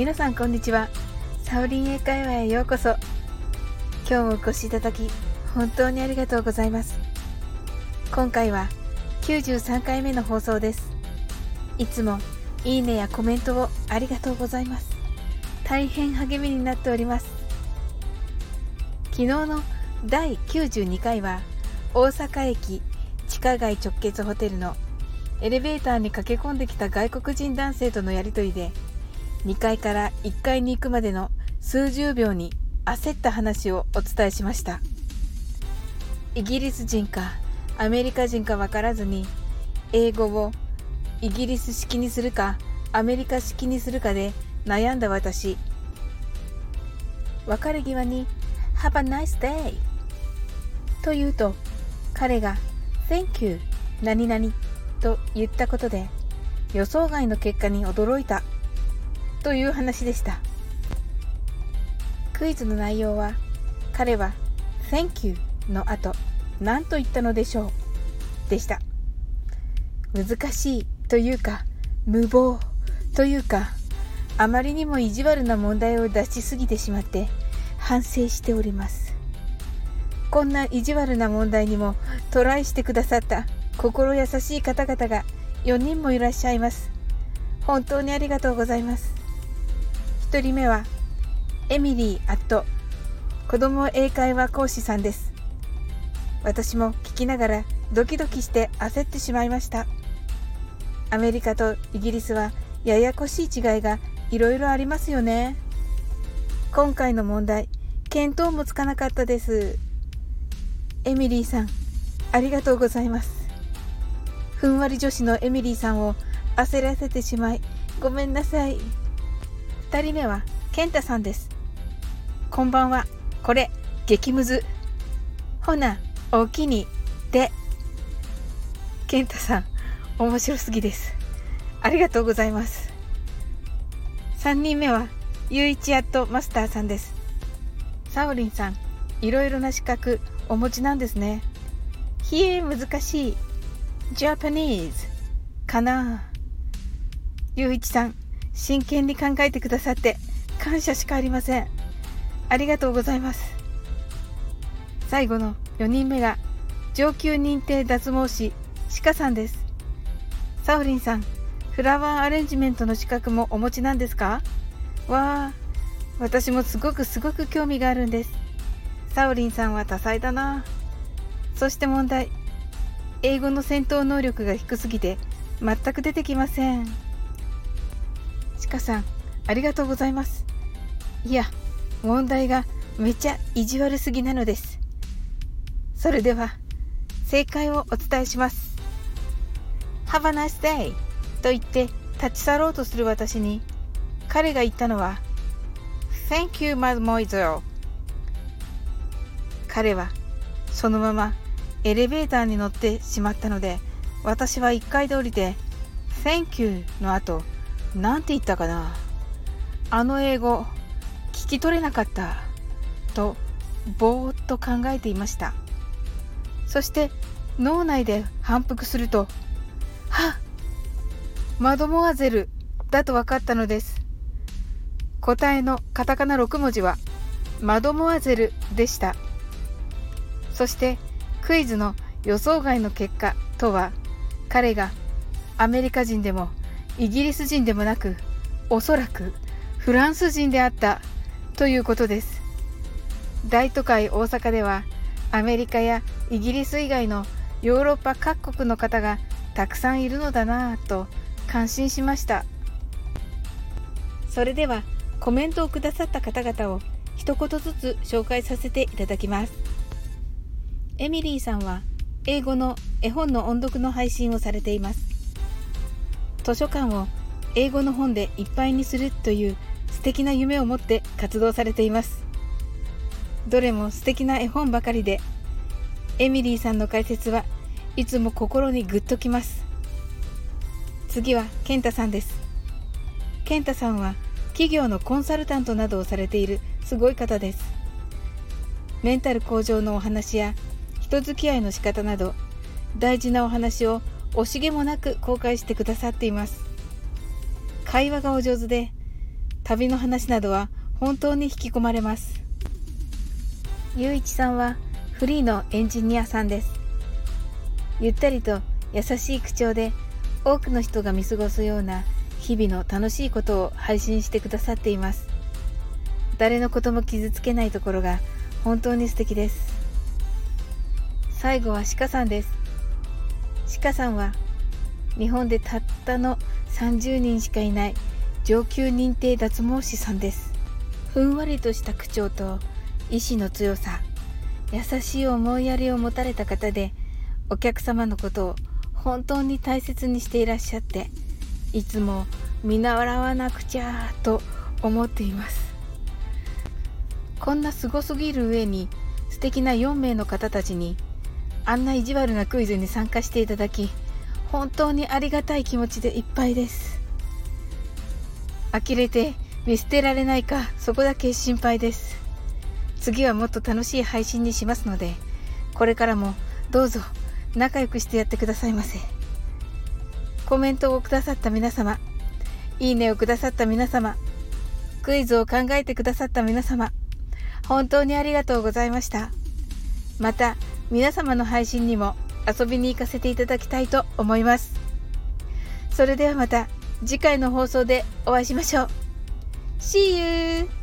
皆さんこんにちは。サオリン英会話へようこそ。今日もお越しいただき本当にありがとうございます。今回は93回目の放送です。いつもいいねやコメントをありがとうございます。大変励みになっております。昨日の第92回は大阪駅地下街直結ホテルのエレベーターに駆け込んできた外国人男性とのやりとりで2階から1階に行くまでの数十秒に焦った話をお伝えしました。イギリス人かアメリカ人か分からずに英語をイギリス式にするかアメリカ式にするかで悩んだ私。別れ際に「Have a nice day」と言うと彼が「Thank you! 何々」と言ったことで予想外の結果に驚いた。という話でした。クイズの内容は彼は Thank you の後何と言ったのでしょうでした。難しいというか無謀というかあまりにも意地悪な問題を出しすぎてしまって反省しております。こんな意地悪な問題にもトライしてくださった心優しい方々が4人もいらっしゃいます。本当にありがとうございます。1人目はエミリー・アット。子供英会話講師さんです。私も聞きながらドキドキして焦ってしまいました。アメリカとイギリスはややこしい違いがいろいろありますよね。今回の問題見当もつかなかったです。エミリーさんありがとうございます。ふんわり女子のエミリーさんを焦らせてしまいごめんなさい。2人目は健太さんです。こんばんは。これ激ムズ。ほなおきにで。健太さん面白すぎです。ありがとうございます。3人目はゆういちやっとマスターさんです。サオリンさんいろいろな資格お持ちなんですね。ひえ難しい。Japanese かなゆういちさん真剣に考えてくださって感謝しかありません。ありがとうございます。最後の4人目が上級認定脱毛師鹿さんです。サオリンさんフラワーアレンジメントの資格もお持ちなんですか？わあ私もすごくすごく興味があるんです。サオリンさんは多彩だな。そして問題。英語の戦闘能力が低すぎて全く出てきません。鹿さんありがとうございます。いや問題がめちゃ意地悪すぎなのです。それでは正解をお伝えします。Have a nice day と言って立ち去ろうとする私に彼が言ったのは Thank you, mademoiselle 彼はそのままエレベーターに乗ってしまったので私は1階で降りて「Thank you」の後何て言ったかな？あの英語聞き取れなかったとぼーっと考えていました。そして脳内で反復すると「はっマドモアゼル」だと分かったのです。答えのカタカナ6文字は「マドモアゼル」でした。そして「クイズの予想外の結果とは彼がアメリカ人でもイギリス人でもなくおそらくフランス人であったということです。大都会大阪ではアメリカやイギリス以外のヨーロッパ各国の方がたくさんいるのだなぁと感心しました。それではコメントをくださった方々を一言ずつ紹介させていただきます。エミリーさんは英語の絵本の音読の配信をされています。図書館を英語の本でいっぱいにするという素敵な夢を持って活動されています。どれも素敵な絵本ばかりでエミリーさんの解説はいつも心にグッときます。次は健太さんです。健太さんは企業のコンサルタントなどをされているすごい方です。メンタル向上のお話や人付き合いの仕方など大事なお話を惜しげもなく公開してくださっています。会話がお上手で旅の話などは本当に引き込まれます。ゆういちさんはフリーのエンジニアさんです。ゆったりと優しい口調で多くの人が見過ごすような日々の楽しいことを配信してくださっています。誰のことも傷つけないところが本当に素敵です。最後は鹿さんです。鹿さんは日本でたったの30人しかいない上級認定脱毛師さんです。ふんわりとした口調と意志の強さ優しい思いやりを持たれた方でお客様のことを本当に大切にしていらっしゃっていつも見習わなくちゃと思っています。こんなすごすぎる上に素敵な4名の方たちにあんな意地悪なクイズに参加していただき本当にありがたい気持ちでいっぱいです。呆れて見捨てられないかそこだけ心配です。次はもっと楽しい配信にしますのでこれからもどうぞ仲良くしてやってくださいませ。コメントをくださった皆様いいねをくださった皆様クイズを考えてくださった皆様本当にありがとうございました。また皆様の配信にも遊びに行かせていただきたいと思いますそれではまた次回の放送でお会いしましょう See you!